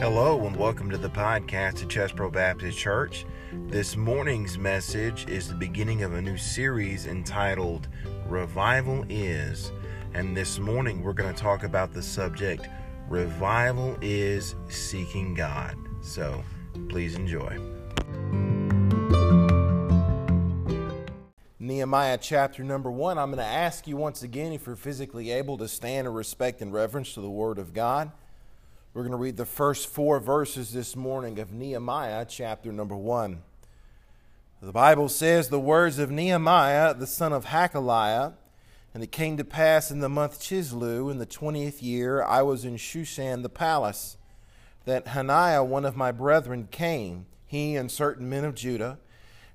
Hello and welcome to the podcast of Chesbro Baptist Church. This morning's message is the beginning of a new series entitled Revival Is. And this morning we're going to talk about the subject Revival is Seeking God. So please enjoy. Nehemiah chapter number one. I'm going to ask you once again if you're physically able to stand in respect and reverence to the Word of God. We're going to read the first four verses this morning of Nehemiah chapter number one. The Bible says the words of Nehemiah, the son of Hachaliah, and it came to pass in the month Chisleu, in the twentieth year, I was in Shushan the palace, that Hananiah, one of my brethren, came, he and certain men of Judah,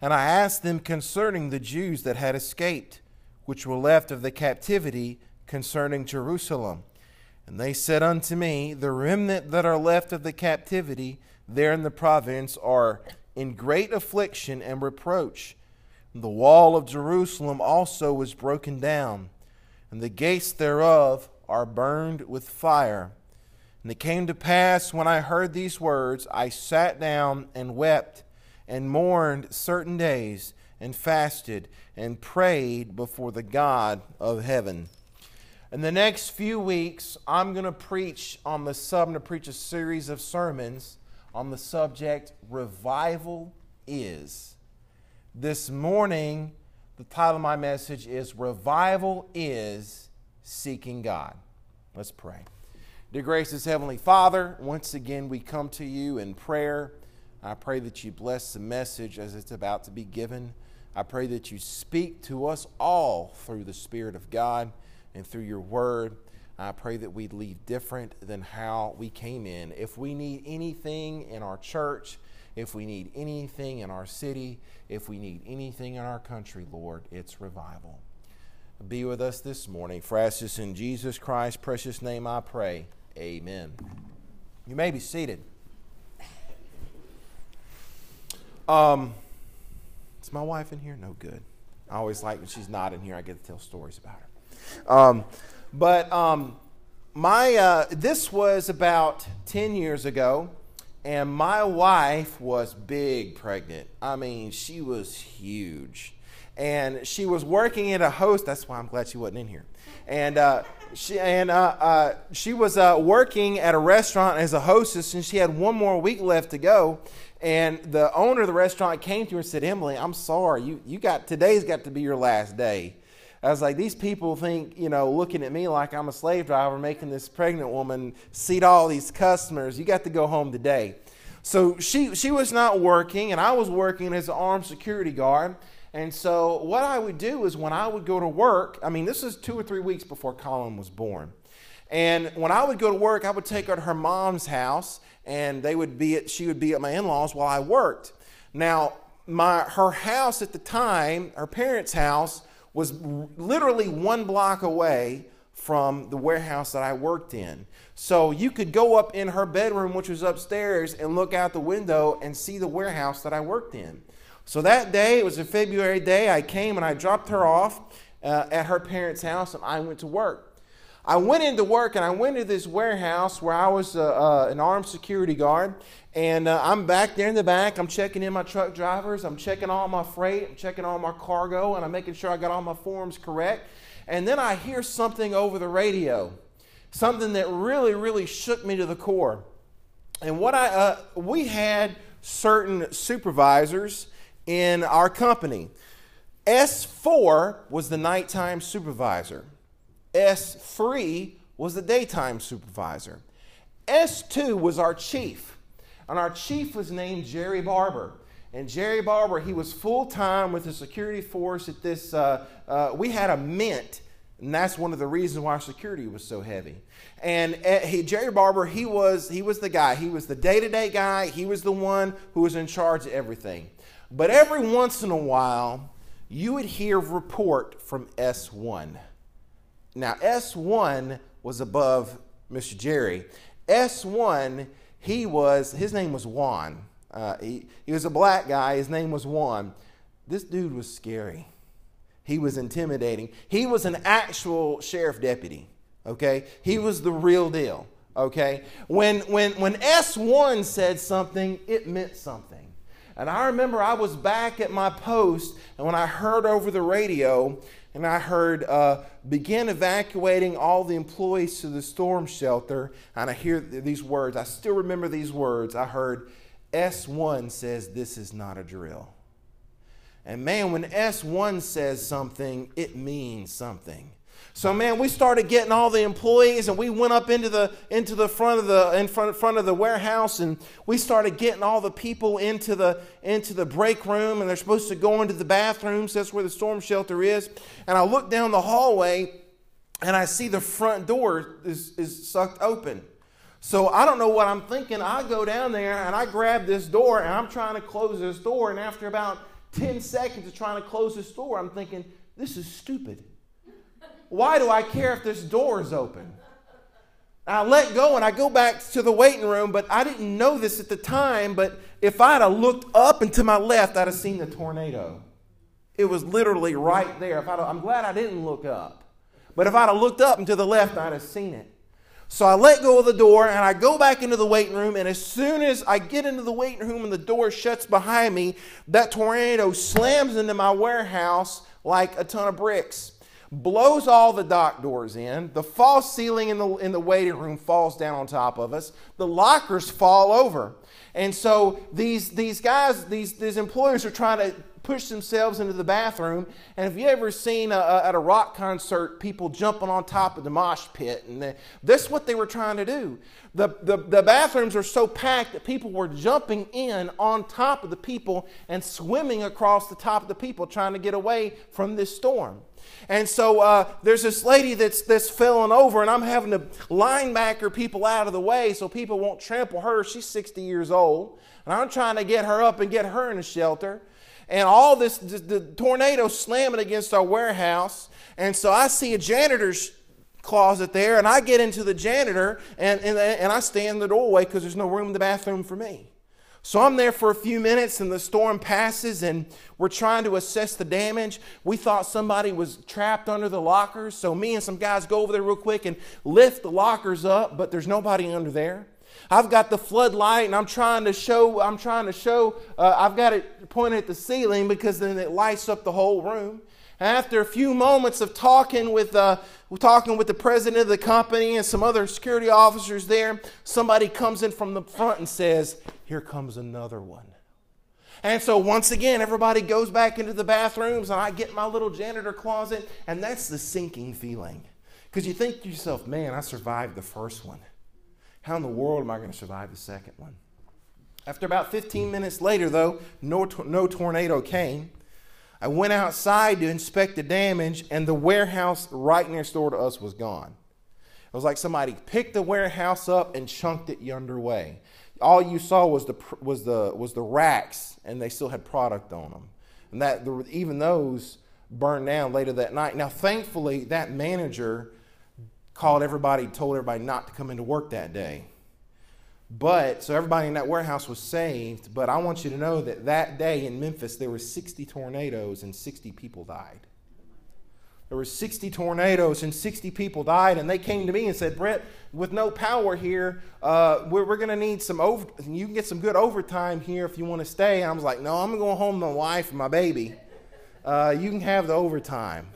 and I asked them concerning the Jews that had escaped, which were left of the captivity concerning Jerusalem. And they said unto me, The remnant that are left of the captivity there in the province are in great affliction and reproach. The wall of Jerusalem also was broken down, and the gates thereof are burned with fire. And it came to pass when I heard these words, I sat down and wept and mourned certain days and fasted and prayed before the God of heaven. In the next few weeks, I'm going to preach on the sub, to preach a series of sermons on the subject Revival is. This morning, the title of my message is Revival is Seeking God. Let's pray. Dear gracious Heavenly Father, once again we come to you in prayer. I pray that you bless the message as it's about to be given. I pray that you speak to us all through the Spirit of God and through your word. I pray that we leave different than how we came in. If we need anything in our church, if we need anything in our city, if we need anything in our country, Lord, it's revival. Be with us this morning. For us, this in Jesus Christ's precious name I pray. Amen. You may be seated. Um, is my wife in here? No good. I always like when she's not in here, I get to tell stories about her. Um, but um, my uh, this was about 10 years ago, and my wife was big pregnant. I mean, she was huge. And she was working at a host. That's why I'm glad she wasn't in here. And uh, she and uh, uh, she was uh, working at a restaurant as a hostess, and she had one more week left to go. And the owner of the restaurant came to her and said, "Emily, I'm sorry. You you got today's got to be your last day." I was like, these people think, you know, looking at me like I'm a slave driver, making this pregnant woman seat all these customers. You got to go home today. So she, she was not working, and I was working as an armed security guard. And so what I would do is when I would go to work, I mean, this is two or three weeks before Colin was born. And when I would go to work, I would take her to her mom's house, and they would be at, she would be at my in-laws while I worked. Now, my her house at the time, her parents' house, was literally one block away from the warehouse that I worked in. So you could go up in her bedroom, which was upstairs, and look out the window and see the warehouse that I worked in. So that day, it was a February day, I came and I dropped her off uh, at her parents' house and I went to work. I went into work and I went to this warehouse where I was uh, uh, an armed security guard. And uh, I'm back there in the back. I'm checking in my truck drivers. I'm checking all my freight. I'm checking all my cargo. And I'm making sure I got all my forms correct. And then I hear something over the radio, something that really, really shook me to the core. And what I, uh, we had certain supervisors in our company. S4 was the nighttime supervisor. S3 was the daytime supervisor. S2 was our chief. And our chief was named Jerry Barber. And Jerry Barber, he was full time with the security force at this. Uh, uh, we had a mint, and that's one of the reasons why security was so heavy. And uh, he, Jerry Barber, he was he was the guy. He was the day to day guy. He was the one who was in charge of everything. But every once in a while, you would hear report from S1. Now, S1 was above Mr. Jerry. S1, he was, his name was Juan. Uh, he, he was a black guy. His name was Juan. This dude was scary. He was intimidating. He was an actual sheriff deputy, okay? He was the real deal. Okay? When, when, when S1 said something, it meant something. And I remember I was back at my post, and when I heard over the radio, and I heard, uh, begin evacuating all the employees to the storm shelter, and I hear these words. I still remember these words. I heard, S1 says this is not a drill. And man, when S1 says something, it means something. So man, we started getting all the employees and we went up into the into the front of the in front, front of the warehouse and we started getting all the people into the into the break room and they're supposed to go into the bathrooms. That's where the storm shelter is. And I look down the hallway and I see the front door is, is sucked open. So I don't know what I'm thinking. I go down there and I grab this door and I'm trying to close this door. And after about 10 seconds of trying to close this door, I'm thinking, this is stupid. Why do I care if this door is open? I let go and I go back to the waiting room, but I didn't know this at the time. But if I'd have looked up and to my left, I'd have seen the tornado. It was literally right there. If I'd I'm glad I didn't look up. But if I'd have looked up and to the left, I'd have seen it. So I let go of the door and I go back into the waiting room. And as soon as I get into the waiting room and the door shuts behind me, that tornado slams into my warehouse like a ton of bricks blows all the dock doors in. The false ceiling in the, in the waiting room falls down on top of us. The lockers fall over. And so these, these guys, these, these employers are trying to push themselves into the bathroom. And have you ever seen a, a, at a rock concert people jumping on top of the mosh pit? And the, that's what they were trying to do. The, the, the bathrooms are so packed that people were jumping in on top of the people and swimming across the top of the people trying to get away from this storm. And so uh, there's this lady that's, that's falling over, and I'm having to linebacker people out of the way so people won't trample her. She's 60 years old. And I'm trying to get her up and get her in a shelter. And all this, the, the tornado slamming against our warehouse. And so I see a janitor's closet there, and I get into the janitor, and, and, and I stand in the doorway because there's no room in the bathroom for me. So I'm there for a few minutes and the storm passes and we're trying to assess the damage. We thought somebody was trapped under the lockers. So me and some guys go over there real quick and lift the lockers up, but there's nobody under there. I've got the floodlight and I'm trying to show, I'm trying to show, uh, I've got it pointed at the ceiling because then it lights up the whole room. And After a few moments of talking with, uh, talking with the president of the company and some other security officers there, somebody comes in from the front and says, Here comes another one. And so once again, everybody goes back into the bathrooms, and I get my little janitor closet, and that's the sinking feeling. Because you think to yourself, man, I survived the first one. How in the world am I going to survive the second one? After about 15 minutes later, though, no, no tornado came. I went outside to inspect the damage, and the warehouse right next door to us was gone. It was like somebody picked the warehouse up and chunked it yonder way. All you saw was the, was the, was the racks, and they still had product on them. And that even those burned down later that night. Now, thankfully, that manager called everybody, told everybody not to come into work that day. But so everybody in that warehouse was saved. But I want you to know that that day in Memphis, there were 60 tornadoes and 60 people died. There were 60 tornadoes and 60 people died, and they came to me and said, Brett, with no power here, uh, we're, we're going to need some over. You can get some good overtime here if you want to stay. And I was like, no, I'm going home with my wife and my baby. Uh, you can have the overtime.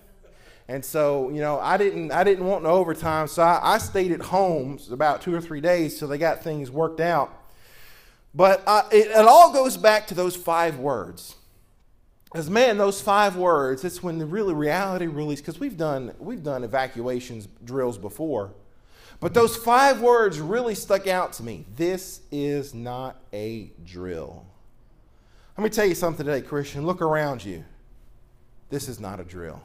And so, you know, I didn't, I didn't want no overtime, so I, I stayed at home about two or three days till they got things worked out. But it, it all goes back to those five words. Because man, those five words, it's when the really reality really, because we've done, we've done evacuations drills before. But those five words really stuck out to me. This is not a drill. Let me tell you something today, Christian. Look around you. This is not a drill.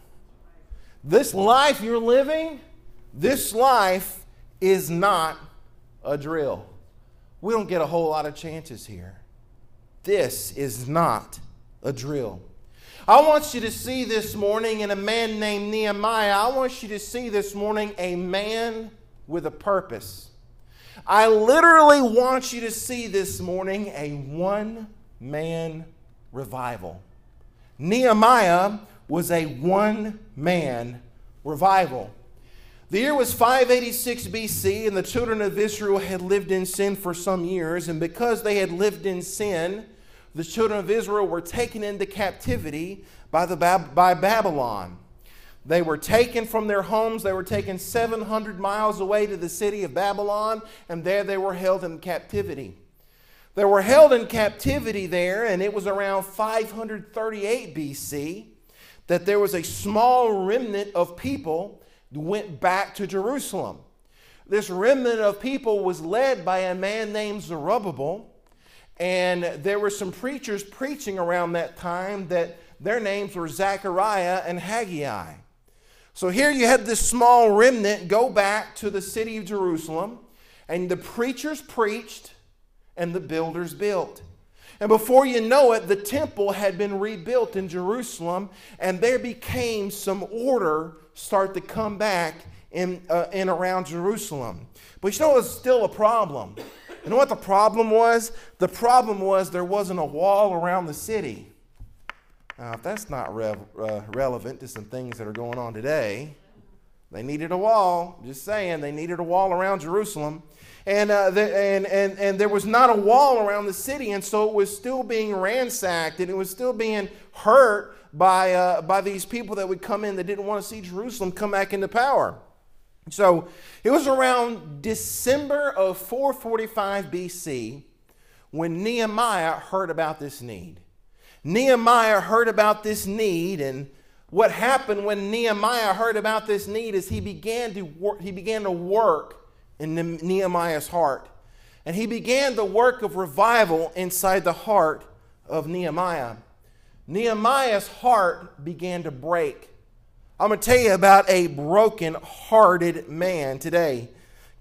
This life you're living, this life is not a drill. We don't get a whole lot of chances here. This is not a drill. I want you to see this morning in a man named Nehemiah, I want you to see this morning a man with a purpose. I literally want you to see this morning a one man revival. Nehemiah was a one man revival. The year was 586 BC, and the children of Israel had lived in sin for some years. And because they had lived in sin, the children of Israel were taken into captivity by, the, by Babylon. They were taken from their homes. They were taken 700 miles away to the city of Babylon, and there they were held in captivity. They were held in captivity there, and it was around 538 BC that there was a small remnant of people went back to Jerusalem. This remnant of people was led by a man named Zerubbabel, and there were some preachers preaching around that time that their names were Zechariah and Haggai. So here you had this small remnant go back to the city of Jerusalem, and the preachers preached and the builders built. And before you know it, the temple had been rebuilt in Jerusalem, and there became some order start to come back in, uh, in around Jerusalem. But you know, it was still a problem. You know what the problem was? The problem was there wasn't a wall around the city. Now, if that's not uh, relevant to some things that are going on today, they needed a wall. Just saying, they needed a wall around Jerusalem. And, uh, the, and, and, and there was not a wall around the city, and so it was still being ransacked and it was still being hurt by, uh, by these people that would come in that didn't want to see Jerusalem come back into power. So it was around December of 445 BC when Nehemiah heard about this need. Nehemiah heard about this need, and what happened when Nehemiah heard about this need is he began to he began to work in Nehemiah's heart. And he began the work of revival inside the heart of Nehemiah. Nehemiah's heart began to break. I'm going to tell you about a broken hearted man today.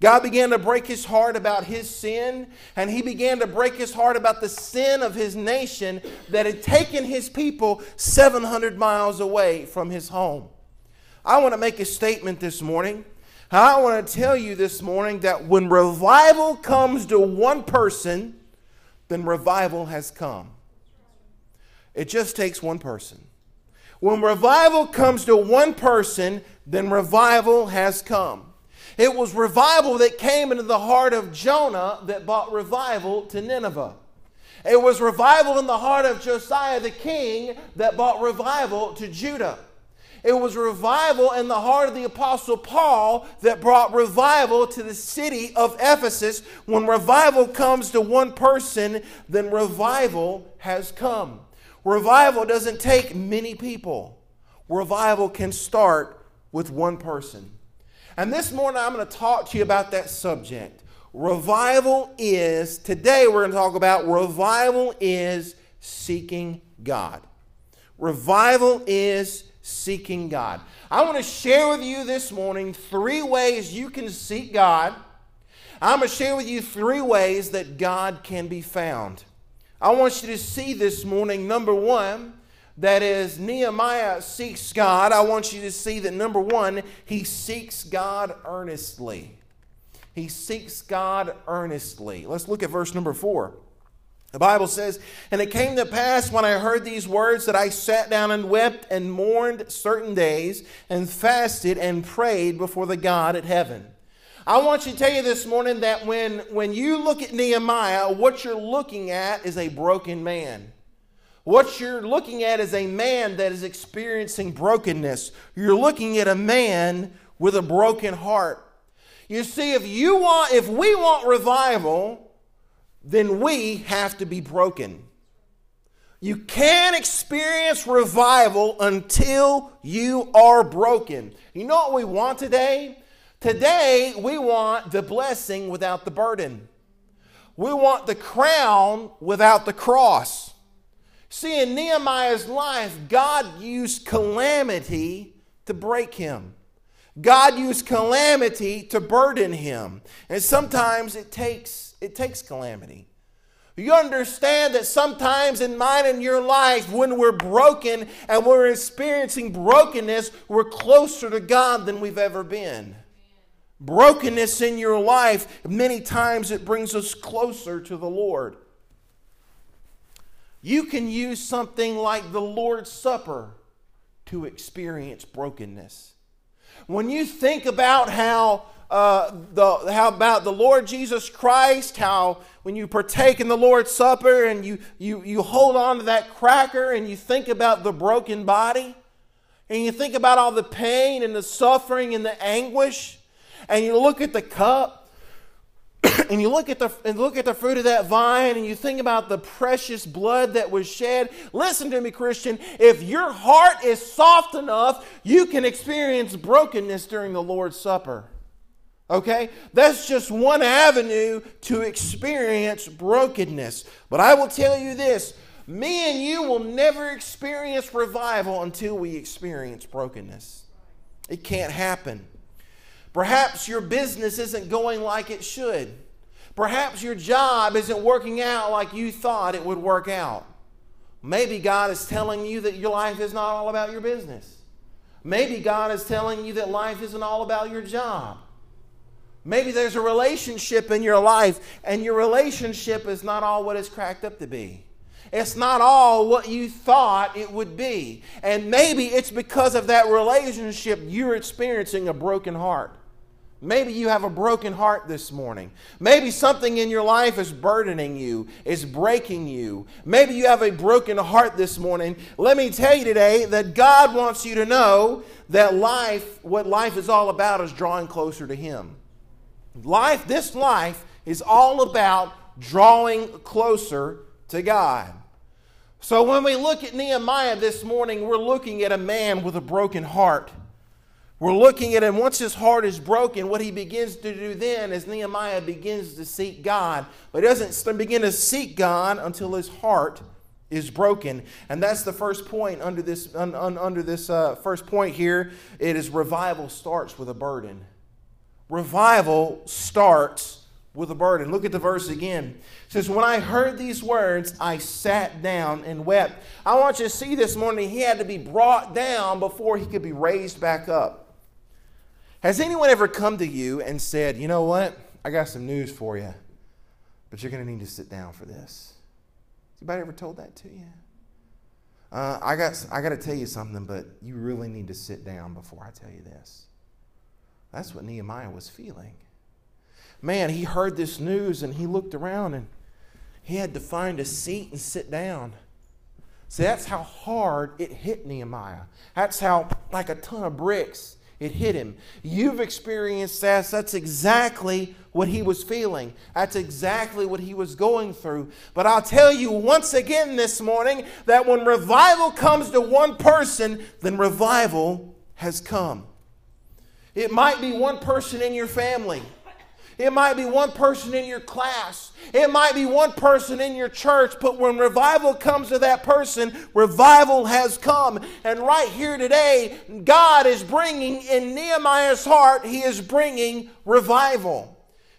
God began to break his heart about his sin, and he began to break his heart about the sin of his nation that had taken his people 700 miles away from his home. I want to make a statement this morning. I want to tell you this morning that when revival comes to one person, then revival has come. It just takes one person. When revival comes to one person, then revival has come. It was revival that came into the heart of Jonah that brought revival to Nineveh. It was revival in the heart of Josiah the king that brought revival to Judah. It was revival in the heart of the Apostle Paul that brought revival to the city of Ephesus. When revival comes to one person, then revival has come. Revival doesn't take many people, revival can start with one person. And this morning I'm going to talk to you about that subject. Revival is, today we're going to talk about revival is seeking God. Revival is seeking God. I want to share with you this morning three ways you can seek God. I'm going to share with you three ways that God can be found. I want you to see this morning, number one, that is Nehemiah seeks God. I want you to see that number one, he seeks God earnestly. He seeks God earnestly. Let's look at verse number four. The Bible says, And it came to pass when I heard these words that I sat down and wept and mourned certain days and fasted and prayed before the God at heaven. I want you to tell you this morning that when, when you look at Nehemiah, what you're looking at is a broken man. What you're looking at is a man that is experiencing brokenness. You're looking at a man with a broken heart. You see, if you want, if we want revival, then we have to be broken. You can't experience revival until you are broken. You know what we want today? Today, we want the blessing without the burden. We want the crown without the cross. See, in Nehemiah's life, God used calamity to break him. God used calamity to burden him. And sometimes it takes, it takes calamity. You understand that sometimes in mine and your life, when we're broken and we're experiencing brokenness, we're closer to God than we've ever been brokenness in your life, many times it brings us closer to the Lord. You can use something like the Lord's Supper to experience brokenness. When you think about how uh, the, how about the Lord Jesus Christ, how when you partake in the Lord's Supper and you, you, you hold on to that cracker and you think about the broken body, and you think about all the pain and the suffering and the anguish, and you look at the cup, and you look at the and look at the fruit of that vine and you think about the precious blood that was shed listen to me christian if your heart is soft enough you can experience brokenness during the lord's supper okay that's just one avenue to experience brokenness but i will tell you this me and you will never experience revival until we experience brokenness it can't happen Perhaps your business isn't going like it should. Perhaps your job isn't working out like you thought it would work out. Maybe God is telling you that your life is not all about your business. Maybe God is telling you that life isn't all about your job. Maybe there's a relationship in your life, and your relationship is not all what it's cracked up to be. It's not all what you thought it would be. And maybe it's because of that relationship you're experiencing a broken heart. Maybe you have a broken heart this morning. Maybe something in your life is burdening you, is breaking you. Maybe you have a broken heart this morning. Let me tell you today that God wants you to know that life, what life is all about, is drawing closer to Him. Life, this life, is all about drawing closer to God. So when we look at Nehemiah this morning, we're looking at a man with a broken heart. We're looking at him once his heart is broken. What he begins to do then is Nehemiah begins to seek God, but he doesn't begin to seek God until his heart is broken. And that's the first point under this, un, un, under this uh, first point here. It is revival starts with a burden. Revival starts with a burden. Look at the verse again. It says, When I heard these words, I sat down and wept. I want you to see this morning, he had to be brought down before he could be raised back up. Has anyone ever come to you and said, you know what? I got some news for you, but you're going to need to sit down for this? Has Anybody ever told that to you? Uh, I got, I got to tell you something, but you really need to sit down before I tell you this. That's what Nehemiah was feeling. Man, he heard this news and he looked around and he had to find a seat and sit down. See, that's how hard it hit Nehemiah. That's how, like a ton of bricks, it hit him. You've experienced that. That's exactly what he was feeling. That's exactly what he was going through. But I'll tell you once again this morning that when revival comes to one person, then revival has come. It might be one person in your family. It might be one person in your class. It might be one person in your church. But when revival comes to that person, revival has come. And right here today, God is bringing in Nehemiah's heart, He is bringing revival.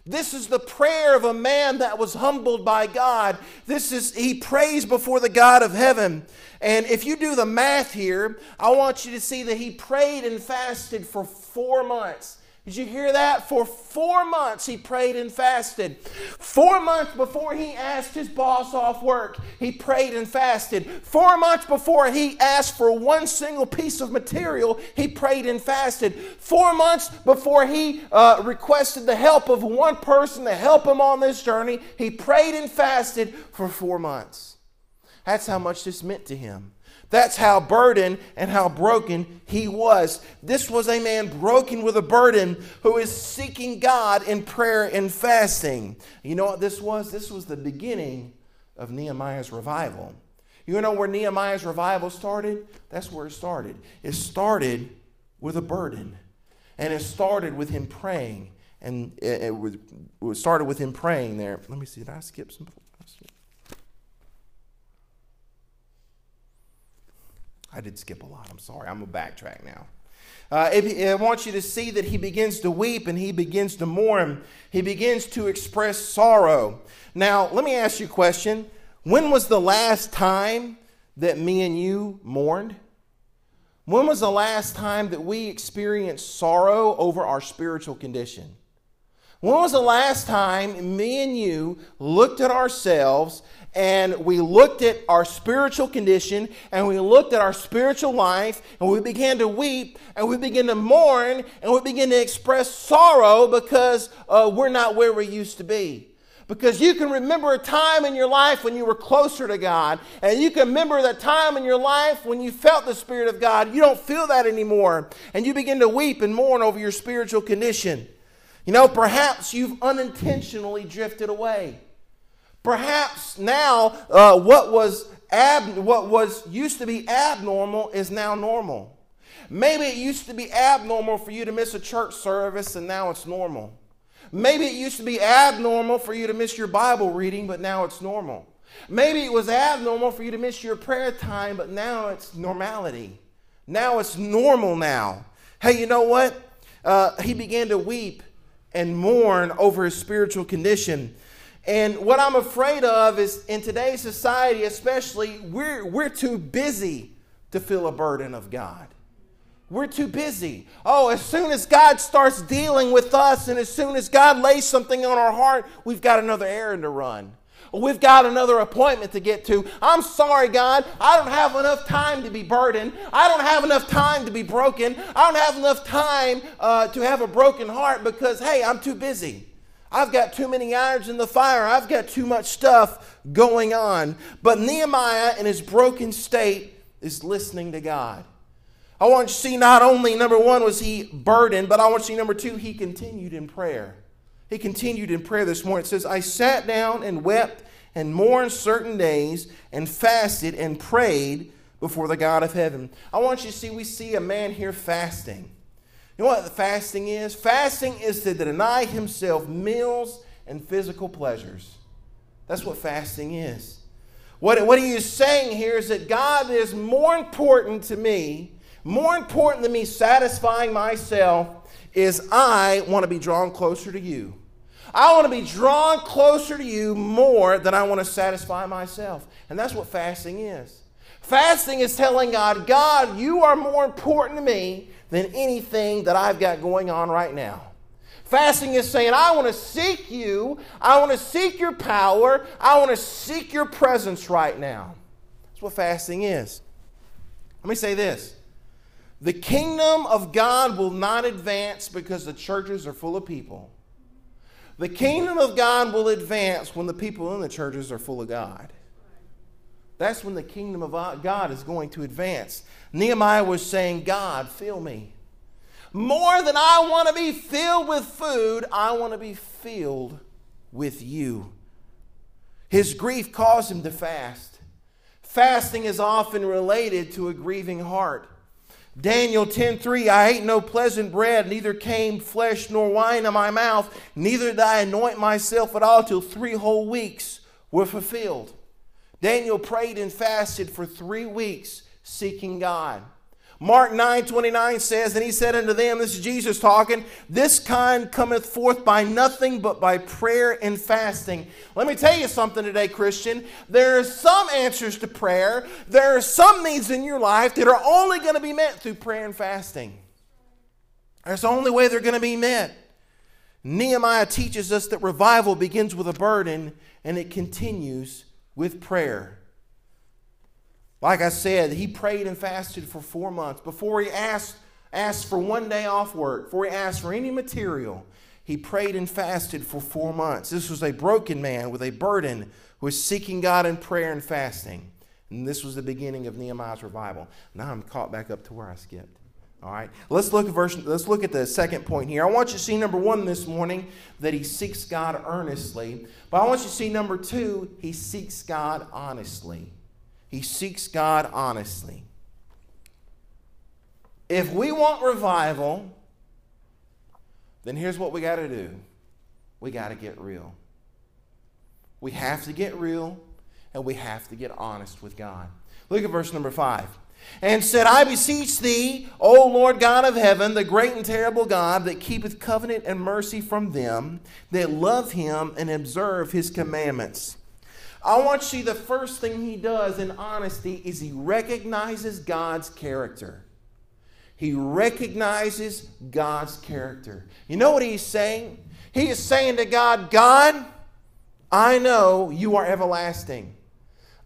This is the prayer of a man that was humbled by God. This is, he prays before the God of heaven. And if you do the math here, I want you to see that he prayed and fasted for four months. Did you hear that? For four months he prayed and fasted. Four months before he asked his boss off work, he prayed and fasted. Four months before he asked for one single piece of material, he prayed and fasted. Four months before he uh, requested the help of one person to help him on this journey, he prayed and fasted for four months. That's how much this meant to him. That's how burdened and how broken he was. This was a man broken with a burden who is seeking God in prayer and fasting. You know what this was? This was the beginning of Nehemiah's revival. You know where Nehemiah's revival started? That's where it started. It started with a burden. And it started with him praying. And it, it started with him praying there. Let me see, did I skip some? I did skip a lot. I'm sorry. I'm going to backtrack now. Uh, I want you to see that he begins to weep and he begins to mourn. He begins to express sorrow. Now, let me ask you a question. When was the last time that me and you mourned? When was the last time that we experienced sorrow over our spiritual condition? When was the last time me and you looked at ourselves and we looked at our spiritual condition and we looked at our spiritual life and we began to weep and we began to mourn and we began to express sorrow because uh, we're not where we used to be? Because you can remember a time in your life when you were closer to God, and you can remember that time in your life when you felt the Spirit of God. You don't feel that anymore, and you begin to weep and mourn over your spiritual condition. You know, perhaps you've unintentionally drifted away. Perhaps now uh, what was ab- what was used to be abnormal is now normal. Maybe it used to be abnormal for you to miss a church service, and now it's normal. Maybe it used to be abnormal for you to miss your Bible reading, but now it's normal. Maybe it was abnormal for you to miss your prayer time, but now it's normality. Now it's normal now. Hey, you know what? Uh, he began to weep and mourn over his spiritual condition. And what I'm afraid of is in today's society, especially, we're, we're too busy to feel a burden of God. We're too busy. Oh, as soon as God starts dealing with us and as soon as God lays something on our heart, we've got another errand to run. We've got another appointment to get to. I'm sorry, God. I don't have enough time to be burdened. I don't have enough time to be broken. I don't have enough time uh, to have a broken heart because, hey, I'm too busy. I've got too many irons in the fire. I've got too much stuff going on. But Nehemiah, in his broken state, is listening to God. I want you to see not only, number one, was he burdened, but I want you to see, number two, he continued in prayer. He continued in prayer this morning. It says, I sat down and wept and mourned certain days and fasted and prayed before the God of heaven. I want you to see, we see a man here fasting. You know what fasting is? Fasting is to deny himself meals and physical pleasures. That's what fasting is. What, what he is saying here is that God is more important to me, more important than me satisfying myself, is I want to be drawn closer to you. I want to be drawn closer to you more than I want to satisfy myself. And that's what fasting is. Fasting is telling God, God, you are more important to me than anything that I've got going on right now. Fasting is saying, I want to seek you. I want to seek your power. I want to seek your presence right now. That's what fasting is. Let me say this the kingdom of God will not advance because the churches are full of people. The kingdom of God will advance when the people in the churches are full of God. That's when the kingdom of God is going to advance. Nehemiah was saying, God, fill me. More than I want to be filled with food, I want to be filled with you. His grief caused him to fast. Fasting is often related to a grieving heart. Daniel 10:3 I ate no pleasant bread neither came flesh nor wine in my mouth neither did I anoint myself at all till 3 whole weeks were fulfilled. Daniel prayed and fasted for 3 weeks seeking God. Mark 9 29 says, And he said unto them, This is Jesus talking, This kind cometh forth by nothing but by prayer and fasting. Let me tell you something today, Christian. There are some answers to prayer, there are some needs in your life that are only going to be met through prayer and fasting. That's the only way they're going to be met. Nehemiah teaches us that revival begins with a burden and it continues with prayer. Like I said, he prayed and fasted for four months before he asked, asked for one day off work, before he asked for any material. He prayed and fasted for four months. This was a broken man with a burden who was seeking God in prayer and fasting. And this was the beginning of Nehemiah's revival. Now I'm caught back up to where I skipped. All right. Let's look at verse, let's look at the second point here. I want you to see number one this morning that he seeks God earnestly. But I want you to see number two, he seeks God honestly. He seeks God honestly. If we want revival, then here's what we got to do we got to get real. We have to get real and we have to get honest with God. Look at verse number five. And said, I beseech thee, O Lord God of heaven, the great and terrible God that keepeth covenant and mercy from them that love him and observe his commandments. I want you the first thing he does in honesty is he recognizes God's character. He recognizes God's character. You know what he's saying? He is saying to God, God, I know you are everlasting.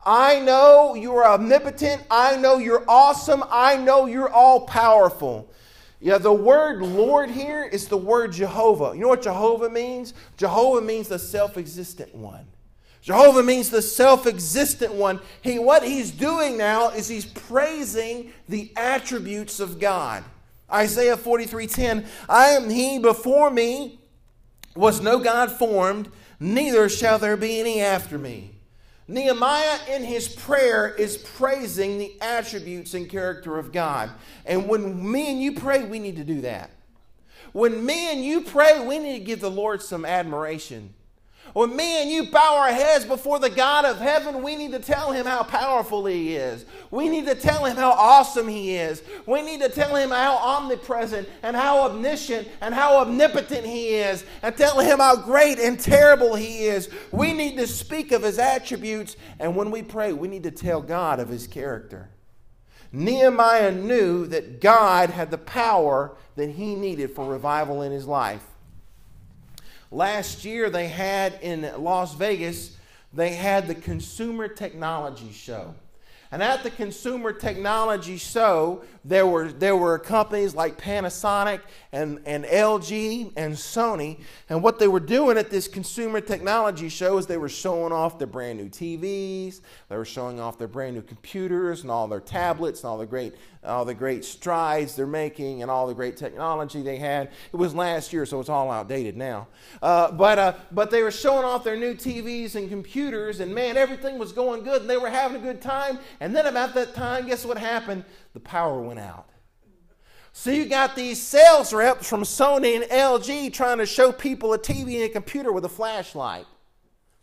I know you are omnipotent. I know you're awesome. I know you're all powerful. Yeah, the word Lord here is the word Jehovah. You know what Jehovah means? Jehovah means the self existent one. Jehovah means the self-existent one. He, what he's doing now is he's praising the attributes of God. Isaiah 43:10, I am he before me was no God formed, neither shall there be any after me. Nehemiah in his prayer is praising the attributes and character of God. And when me and you pray, we need to do that. When me and you pray, we need to give the Lord some admiration. When me and you bow our heads before the God of heaven, we need to tell him how powerful he is. We need to tell him how awesome he is. We need to tell him how omnipresent and how omniscient and how omnipotent he is and tell him how great and terrible he is. We need to speak of his attributes, and when we pray, we need to tell God of his character. Nehemiah knew that God had the power that he needed for revival in his life. Last year, they had in Las Vegas, they had the Consumer Technology Show. And at the Consumer Technology Show, there were, there were companies like Panasonic and, and LG and Sony. And what they were doing at this Consumer Technology Show is they were showing off their brand new TVs, they were showing off their brand new computers and all their tablets and all the great all the great strides they're making and all the great technology they had. It was last year, so it's all outdated now. Uh, but, uh, but they were showing off their new TVs and computers, and man, everything was going good, and they were having a good time. And then about that time, guess what happened? The power went out. So you got these sales reps from Sony and LG trying to show people a TV and a computer with a flashlight.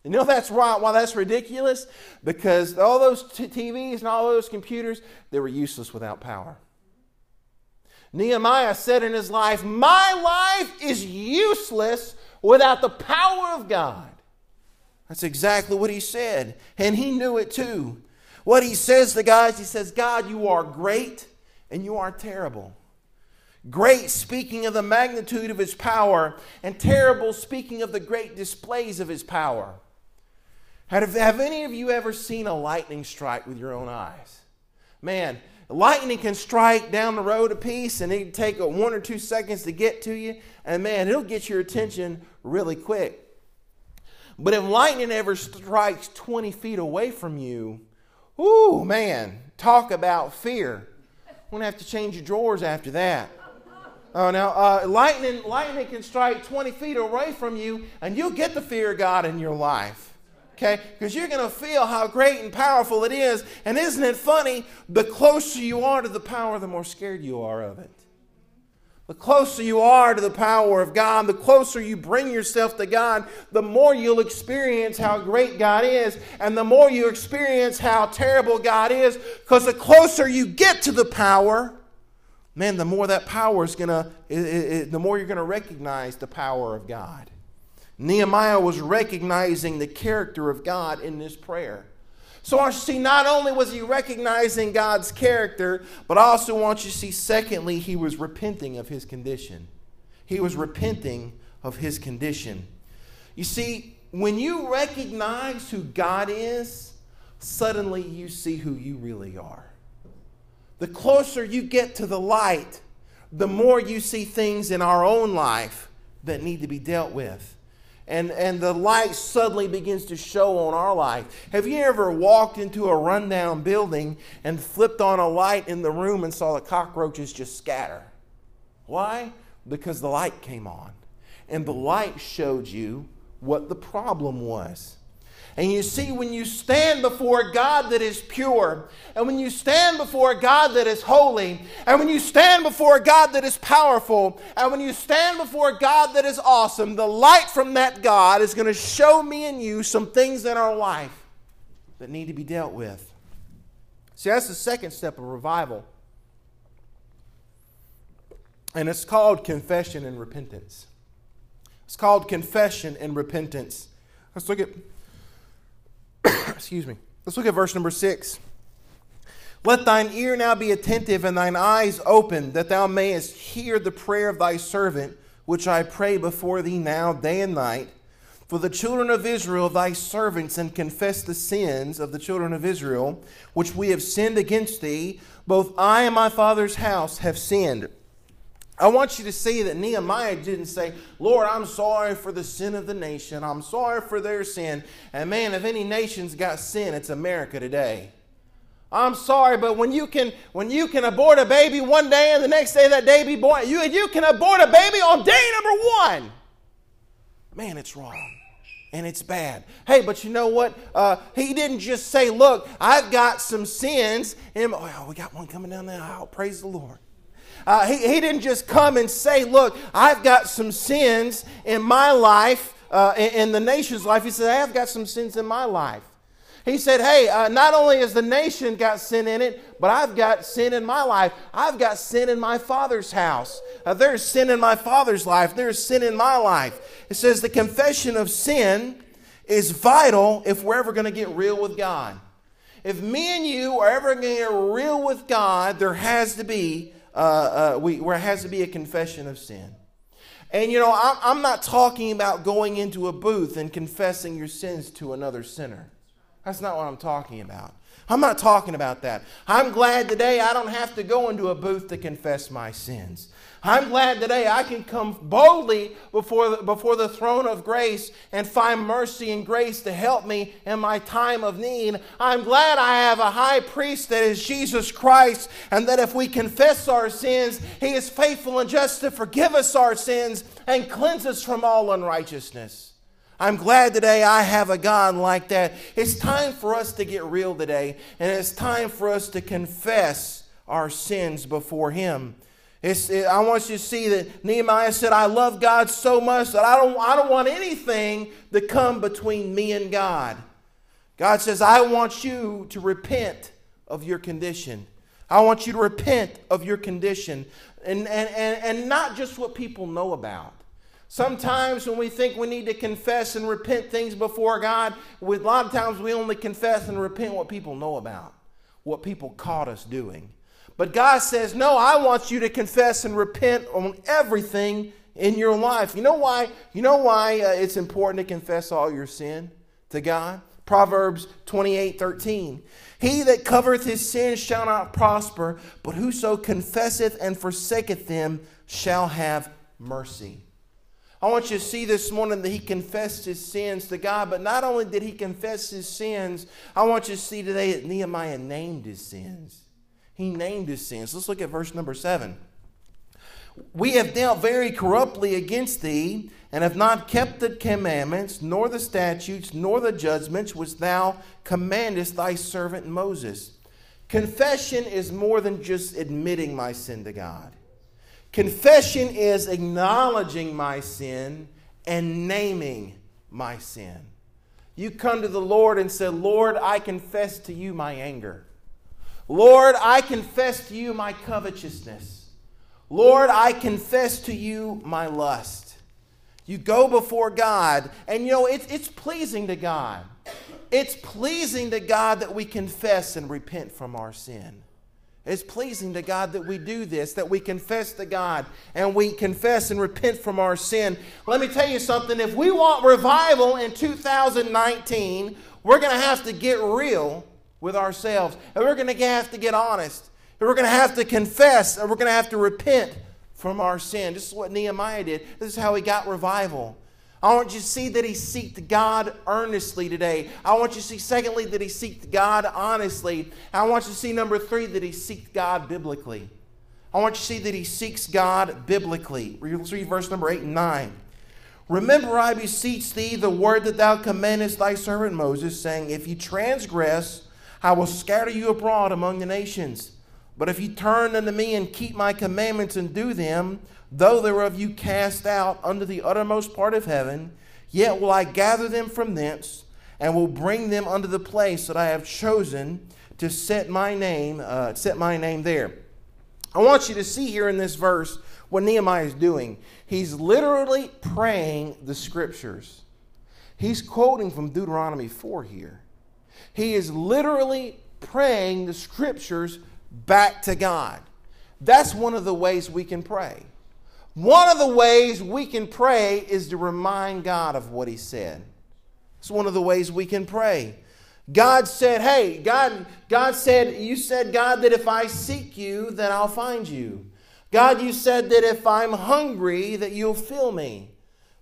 You know that's why, why that's ridiculous? Because all those t- TVs and all those computers, they were useless without power. Nehemiah said in his life, My life is useless without the power of God. That's exactly what he said. And he knew it too. What he says to guys, he says, God, you are great and you are terrible. Great, speaking of the magnitude of his power, and terrible, speaking of the great displays of his power. Have, have any of you ever seen a lightning strike with your own eyes? Man, lightning can strike down the road a piece and it can take a one or two seconds to get to you, and man, it'll get your attention really quick. But if lightning ever strikes 20 feet away from you, ooh, man, talk about fear. Going to have to change your drawers after that. Oh, now, uh, lightning, lightning can strike 20 feet away from you, and you'll get the fear of God in your life okay? Because you're going to feel how great and powerful it is. And isn't it funny? The closer you are to the power, the more scared you are of it. The closer you are to the power of God, the closer you bring yourself to God, the more you'll experience how great God is, and the more you experience how terrible God is, because the closer you get to the power, man, the more that power is going to, the more you're going to recognize the power of God. Nehemiah was recognizing the character of God in this prayer. So I see not only was he recognizing God's character, but I also want you to see, secondly, he was repenting of his condition. He was repenting of his condition. You see, when you recognize who God is, suddenly you see who you really are. The closer you get to the light, the more you see things in our own life that need to be dealt with and, and the light suddenly begins to show on our life. Have you ever walked into a rundown building and flipped on a light in the room and saw the cockroaches just scatter? Why? Because the light came on. And the light showed you what the problem was. And you see, when you stand before God that is pure, and when you stand before God that is holy, and when you stand before God that is powerful, and when you stand before God that is awesome, the light from that God is going to show me and you some things in our life that need to be dealt with. See, that's the second step of revival. And it's called confession and repentance. It's called confession and repentance. Let's look at Excuse me. Let's look at verse number six. Let thine ear now be attentive and thine eyes open, that thou mayest hear the prayer of thy servant which I pray before thee now, day and night, for the children of Israel, thy servants, and confess the sins of the children of Israel, which we have sinned against thee. Both I and my father's house have sinned. I want you to see that Nehemiah didn't say, Lord, I'm sorry for the sin of the nation. I'm sorry for their sin. And man, if any nation's got sin, it's America today. I'm sorry, but when you can when you can abort a baby one day and the next day that baby born, you, you can abort a baby on day number one. Man, it's wrong. And it's bad. Hey, but you know what? Uh, he didn't just say, Look, I've got some sins. And, oh, we got one coming down the aisle. Praise the Lord. Uh, he, he didn't just come and say, Look, I've got some sins in my life, uh, in, in the nation's life. He said, I've got some sins in my life. He said, Hey, uh, not only has the nation got sin in it, but I've got sin in my life. I've got sin in my father's house. Uh, there's sin in my father's life. There's sin in my life. It says the confession of sin is vital if we're ever going to get real with God. If me and you are ever going to get real with God, there has to be uh, uh, we, there has to be a confession of sin. And you know, I'm, I'm not talking about going into a booth and confessing your sins to another sinner. That's not what I'm talking about. I'm not talking about that. I'm glad today I don't have to go into a booth to confess my sins. I'm glad today I can come boldly before the, before the throne of grace and find mercy and grace to help me in my time of need. I'm glad I have a high priest that is Jesus Christ, and that if we confess our sins, he is faithful and just to forgive us our sins and cleanse us from all unrighteousness. I'm glad today I have a God like that. It's time for us to get real today, and it's time for us to confess our sins before Him. It, I want you to see that Nehemiah said, I love God so much that I don't, I don't want anything to come between me and God. God says, I want you to repent of your condition. I want you to repent of your condition and, and, and, and not just what people know about. Sometimes when we think we need to confess and repent things before God, a lot of times we only confess and repent what people know about, what people caught us doing. But God says, No, I want you to confess and repent on everything in your life. You know why? You know why uh, it's important to confess all your sin to God? Proverbs 28 13. He that covereth his sins shall not prosper, but whoso confesseth and forsaketh them shall have mercy. I want you to see this morning that he confessed his sins to God, but not only did he confess his sins, I want you to see today that Nehemiah named his sins. He named his sins. Let's look at verse number seven. We have dealt very corruptly against thee, and have not kept the commandments, nor the statutes, nor the judgments which thou commandest thy servant Moses. Confession is more than just admitting my sin to God. Confession is acknowledging my sin and naming my sin. You come to the Lord and say, Lord, I confess to you my anger. Lord, I confess to you my covetousness. Lord, I confess to you my lust. You go before God, and you know, it's, it's pleasing to God. It's pleasing to God that we confess and repent from our sin. It's pleasing to God that we do this, that we confess to God and we confess and repent from our sin. Let me tell you something. If we want revival in 2019, we're going to have to get real with ourselves. And we're going to have to get honest. And we're going to have to confess. And we're going to have to repent from our sin. This is what Nehemiah did. This is how he got revival. I want you to see that he seeked God earnestly today. I want you to see, secondly, that he seeked God honestly. I want you to see, number three, that he seeked God biblically. I want you to see that he seeks God biblically. Let's read verse number 8 and 9. Remember, I beseech thee, the word that thou commandest thy servant Moses, saying, If you transgress, I will scatter you abroad among the nations. But if you turn unto me and keep my commandments and do them, though they were of you cast out unto the uttermost part of heaven, yet will I gather them from thence, and will bring them unto the place that I have chosen to set my name, uh, set my name there. I want you to see here in this verse what Nehemiah is doing. He's literally praying the scriptures. He's quoting from Deuteronomy 4 here. He is literally praying the scriptures back to God. That's one of the ways we can pray. One of the ways we can pray is to remind God of what He said. It's one of the ways we can pray. God said, Hey, God, God said, You said, God, that if I seek you, then I'll find you. God, you said that if I'm hungry, that you'll fill me.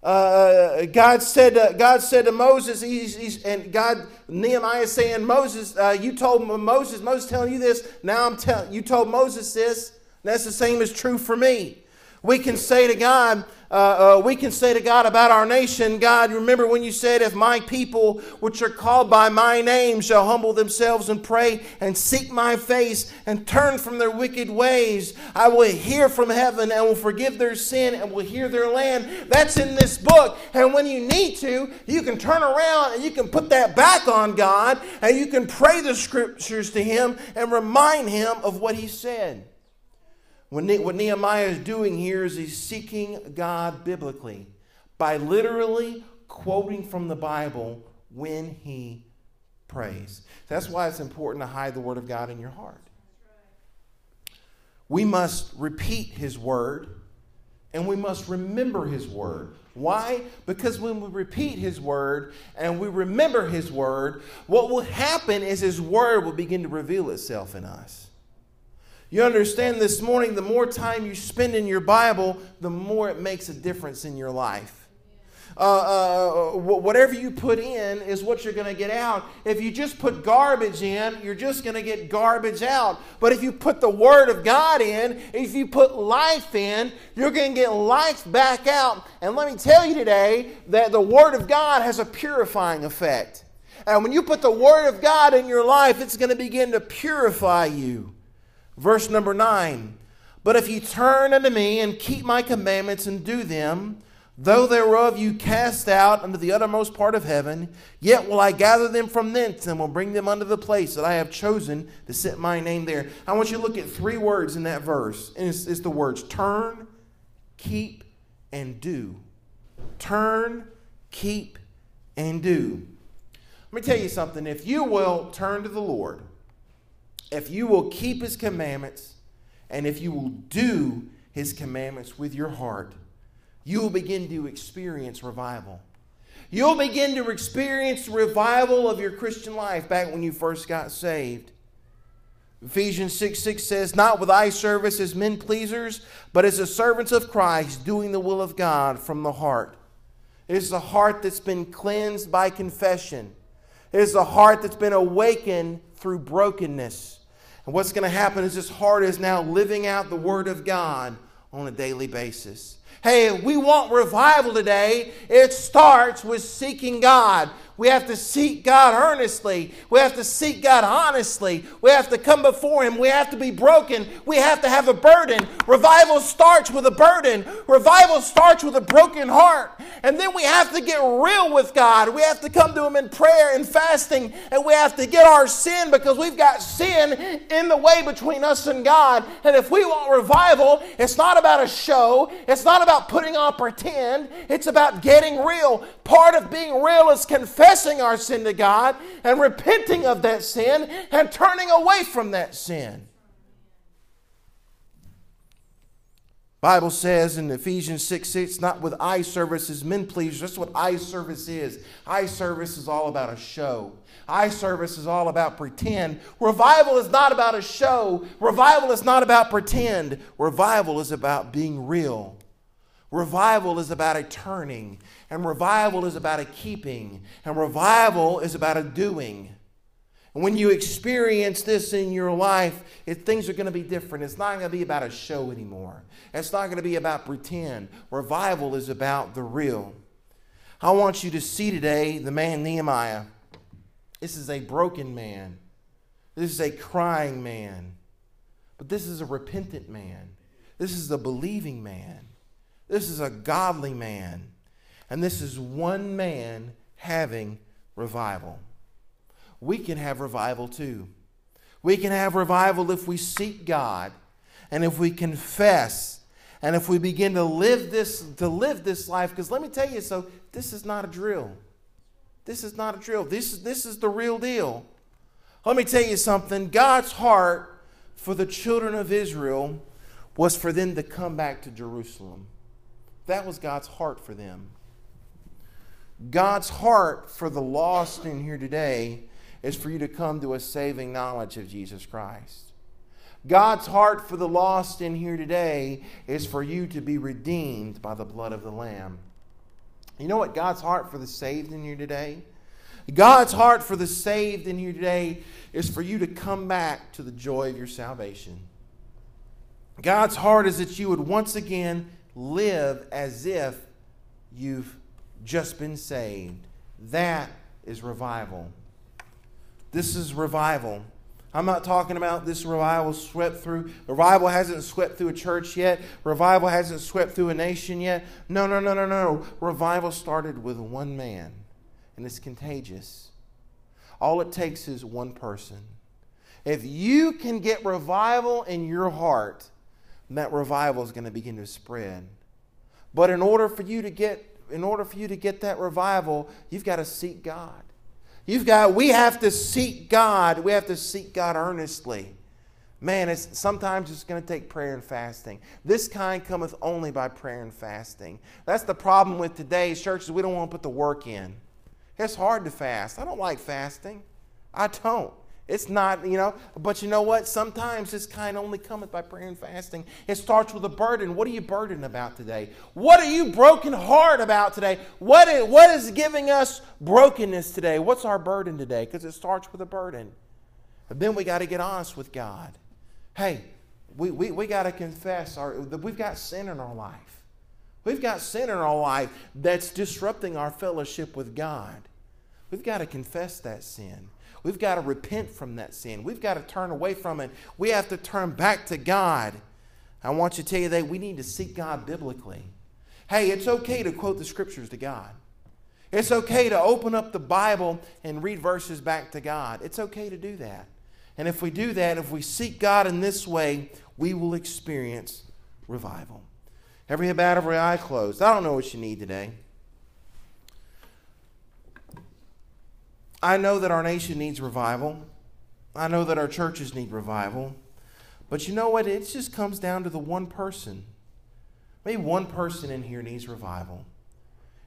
Uh, God said, uh, God said to Moses, he's, he's, and God, Nehemiah saying, Moses, uh, you told Moses, Moses telling you this. Now I'm telling you told Moses this. That's the same as true for me. We can say to God, uh, uh, we can say to God about our nation, God, remember when you said, If my people, which are called by my name, shall humble themselves and pray and seek my face and turn from their wicked ways, I will hear from heaven and will forgive their sin and will hear their land. That's in this book. And when you need to, you can turn around and you can put that back on God and you can pray the scriptures to Him and remind Him of what He said. What Nehemiah is doing here is he's seeking God biblically by literally quoting from the Bible when he prays. That's why it's important to hide the Word of God in your heart. We must repeat His Word and we must remember His Word. Why? Because when we repeat His Word and we remember His Word, what will happen is His Word will begin to reveal itself in us. You understand this morning, the more time you spend in your Bible, the more it makes a difference in your life. Uh, uh, whatever you put in is what you're going to get out. If you just put garbage in, you're just going to get garbage out. But if you put the Word of God in, if you put life in, you're going to get life back out. And let me tell you today that the Word of God has a purifying effect. And when you put the Word of God in your life, it's going to begin to purify you. Verse number 9 But if you turn unto me and keep my commandments and do them, though thereof you cast out unto the uttermost part of heaven, yet will I gather them from thence and will bring them unto the place that I have chosen to set my name there. I want you to look at three words in that verse, and it's, it's the words turn, keep, and do. Turn, keep, and do. Let me tell you something. If you will turn to the Lord, if you will keep his commandments and if you will do his commandments with your heart, you will begin to experience revival. You'll begin to experience revival of your Christian life back when you first got saved. Ephesians 6 6 says, Not with eye service as men pleasers, but as the servants of Christ, doing the will of God from the heart. It is the heart that's been cleansed by confession. It is the heart that's been awakened through brokenness. And what's going to happen is this heart is now living out the Word of God on a daily basis. Hey, we want revival today. It starts with seeking God. We have to seek God earnestly. We have to seek God honestly. We have to come before Him. We have to be broken. We have to have a burden. Revival starts with a burden. Revival starts with a broken heart. And then we have to get real with God. We have to come to Him in prayer and fasting. And we have to get our sin because we've got sin in the way between us and God. And if we want revival, it's not about a show, it's not about putting on pretend, it's about getting real. Part of being real is confessing confessing our sin to God and repenting of that sin and turning away from that sin. Bible says in Ephesians 6 6, not with eye service as men please. That's what eye service is. Eye service is all about a show. Eye service is all about pretend. Revival is not about a show. Revival is not about pretend. Revival is about being real. Revival is about a turning, and revival is about a keeping, and revival is about a doing. And when you experience this in your life, it, things are going to be different. It's not going to be about a show anymore. It's not going to be about pretend. Revival is about the real. I want you to see today the man Nehemiah. This is a broken man. This is a crying man. But this is a repentant man. This is a believing man. This is a godly man. And this is one man having revival. We can have revival too. We can have revival if we seek God and if we confess and if we begin to live this to live this life because let me tell you so this is not a drill. This is not a drill. This is this is the real deal. Let me tell you something. God's heart for the children of Israel was for them to come back to Jerusalem. That was God's heart for them. God's heart for the lost in here today is for you to come to a saving knowledge of Jesus Christ. God's heart for the lost in here today is for you to be redeemed by the blood of the Lamb. You know what God's heart for the saved in here today? God's heart for the saved in here today is for you to come back to the joy of your salvation. God's heart is that you would once again live as if you've just been saved. That is revival. This is revival. I'm not talking about this revival swept through. Revival hasn't swept through a church yet. Revival hasn't swept through a nation yet. No, no, no, no, no. Revival started with one man, and it's contagious. All it takes is one person. If you can get revival in your heart, that revival is going to begin to spread. But in order for you to get in order for you to get that revival, you've got to seek God. You've got, we have to seek God. We have to seek God earnestly. Man, it's, sometimes it's going to take prayer and fasting. This kind cometh only by prayer and fasting. That's the problem with today's churches. We don't want to put the work in. It's hard to fast. I don't like fasting. I don't. It's not, you know, but you know what? Sometimes this kind only cometh by prayer and fasting. It starts with a burden. What are you burdened about today? What are you broken heart about today? What is, what is giving us brokenness today? What's our burden today? Because it starts with a burden. And then we got to get honest with God. Hey, we, we, we got to confess our, we've got sin in our life. We've got sin in our life that's disrupting our fellowship with God. We've got to confess that sin. We've got to repent from that sin. We've got to turn away from it. We have to turn back to God. I want you to tell you that we need to seek God biblically. Hey, it's okay to quote the scriptures to God. It's okay to open up the Bible and read verses back to God. It's okay to do that. And if we do that, if we seek God in this way, we will experience revival. Every head bowed, every eye closed. I don't know what you need today. I know that our nation needs revival. I know that our churches need revival. But you know what? It just comes down to the one person. Maybe one person in here needs revival.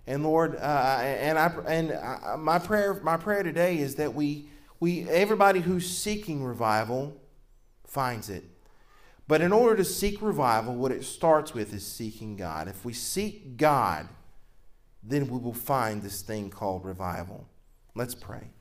And Lord, uh, and I and I, my prayer my prayer today is that we we everybody who's seeking revival finds it. But in order to seek revival, what it starts with is seeking God. If we seek God, then we will find this thing called revival. Let's pray.